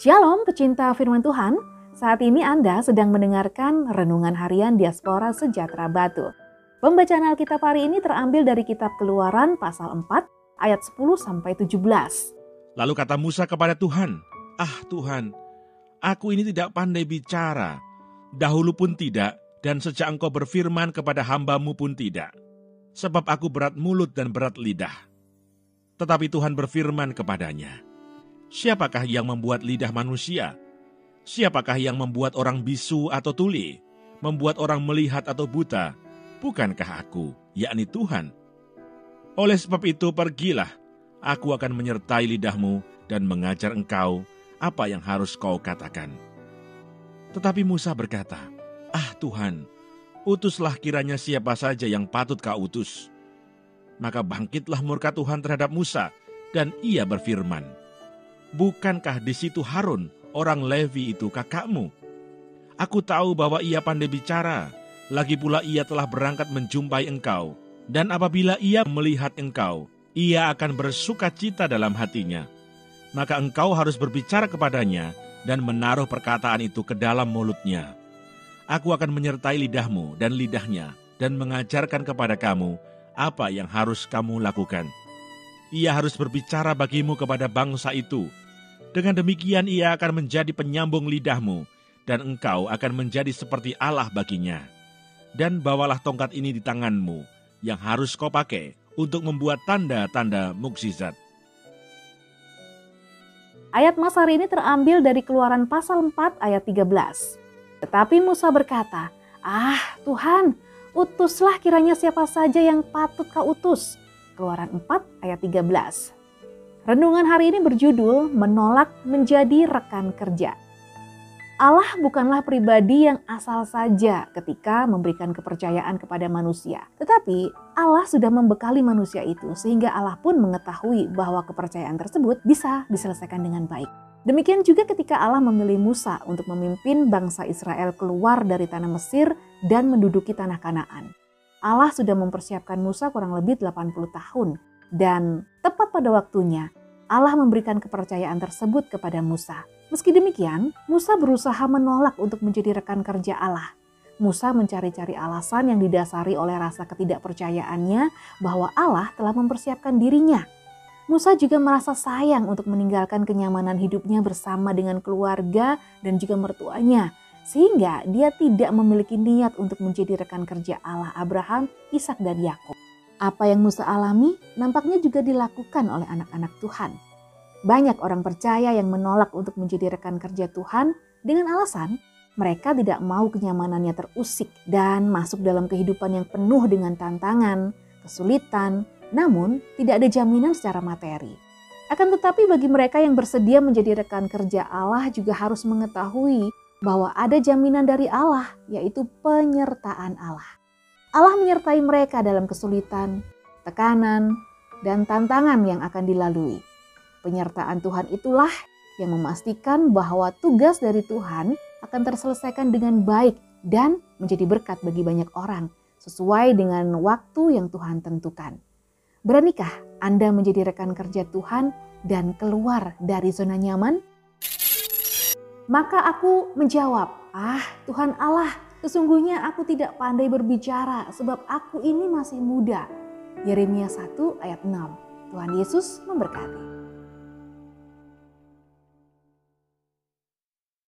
Shalom pecinta firman Tuhan, saat ini Anda sedang mendengarkan Renungan Harian Diaspora Sejahtera Batu. Pembacaan Alkitab hari ini terambil dari kitab Keluaran pasal 4 ayat 10 sampai 17. Lalu kata Musa kepada Tuhan, "Ah Tuhan, aku ini tidak pandai bicara, dahulu pun tidak, dan sejak engkau berfirman kepada hambamu pun tidak. Sebab aku berat mulut dan berat lidah." Tetapi Tuhan berfirman kepadanya, Siapakah yang membuat lidah manusia? Siapakah yang membuat orang bisu atau tuli? Membuat orang melihat atau buta? Bukankah aku, yakni Tuhan? Oleh sebab itu pergilah, aku akan menyertai lidahmu dan mengajar engkau apa yang harus kau katakan. Tetapi Musa berkata, Ah Tuhan, utuslah kiranya siapa saja yang patut kau utus maka bangkitlah murka Tuhan terhadap Musa, dan ia berfirman, Bukankah di situ Harun, orang Levi itu kakakmu? Aku tahu bahwa ia pandai bicara, lagi pula ia telah berangkat menjumpai engkau, dan apabila ia melihat engkau, ia akan bersuka cita dalam hatinya. Maka engkau harus berbicara kepadanya dan menaruh perkataan itu ke dalam mulutnya. Aku akan menyertai lidahmu dan lidahnya, dan mengajarkan kepada kamu apa yang harus kamu lakukan. Ia harus berbicara bagimu kepada bangsa itu. Dengan demikian ia akan menjadi penyambung lidahmu, dan engkau akan menjadi seperti Allah baginya. Dan bawalah tongkat ini di tanganmu, yang harus kau pakai untuk membuat tanda-tanda mukjizat. Ayat Mas hari ini terambil dari keluaran pasal 4 ayat 13. Tetapi Musa berkata, Ah Tuhan, utuslah kiranya siapa saja yang patut kau utus. Keluaran 4 ayat 13. Renungan hari ini berjudul Menolak Menjadi Rekan Kerja. Allah bukanlah pribadi yang asal saja ketika memberikan kepercayaan kepada manusia. Tetapi Allah sudah membekali manusia itu sehingga Allah pun mengetahui bahwa kepercayaan tersebut bisa diselesaikan dengan baik. Demikian juga ketika Allah memilih Musa untuk memimpin bangsa Israel keluar dari tanah Mesir dan menduduki tanah Kanaan. Allah sudah mempersiapkan Musa kurang lebih 80 tahun dan tepat pada waktunya Allah memberikan kepercayaan tersebut kepada Musa. Meski demikian, Musa berusaha menolak untuk menjadi rekan kerja Allah. Musa mencari-cari alasan yang didasari oleh rasa ketidakpercayaannya bahwa Allah telah mempersiapkan dirinya Musa juga merasa sayang untuk meninggalkan kenyamanan hidupnya bersama dengan keluarga dan juga mertuanya, sehingga dia tidak memiliki niat untuk menjadi rekan kerja Allah Abraham, Ishak dan Yakub. Apa yang Musa alami nampaknya juga dilakukan oleh anak-anak Tuhan. Banyak orang percaya yang menolak untuk menjadi rekan kerja Tuhan dengan alasan mereka tidak mau kenyamanannya terusik dan masuk dalam kehidupan yang penuh dengan tantangan, kesulitan, namun, tidak ada jaminan secara materi. Akan tetapi bagi mereka yang bersedia menjadi rekan kerja Allah juga harus mengetahui bahwa ada jaminan dari Allah, yaitu penyertaan Allah. Allah menyertai mereka dalam kesulitan, tekanan, dan tantangan yang akan dilalui. Penyertaan Tuhan itulah yang memastikan bahwa tugas dari Tuhan akan terselesaikan dengan baik dan menjadi berkat bagi banyak orang sesuai dengan waktu yang Tuhan tentukan. Beranikah Anda menjadi rekan kerja Tuhan dan keluar dari zona nyaman? Maka aku menjawab, "Ah, Tuhan Allah, sesungguhnya aku tidak pandai berbicara sebab aku ini masih muda." Yeremia 1 ayat 6. Tuhan Yesus memberkati.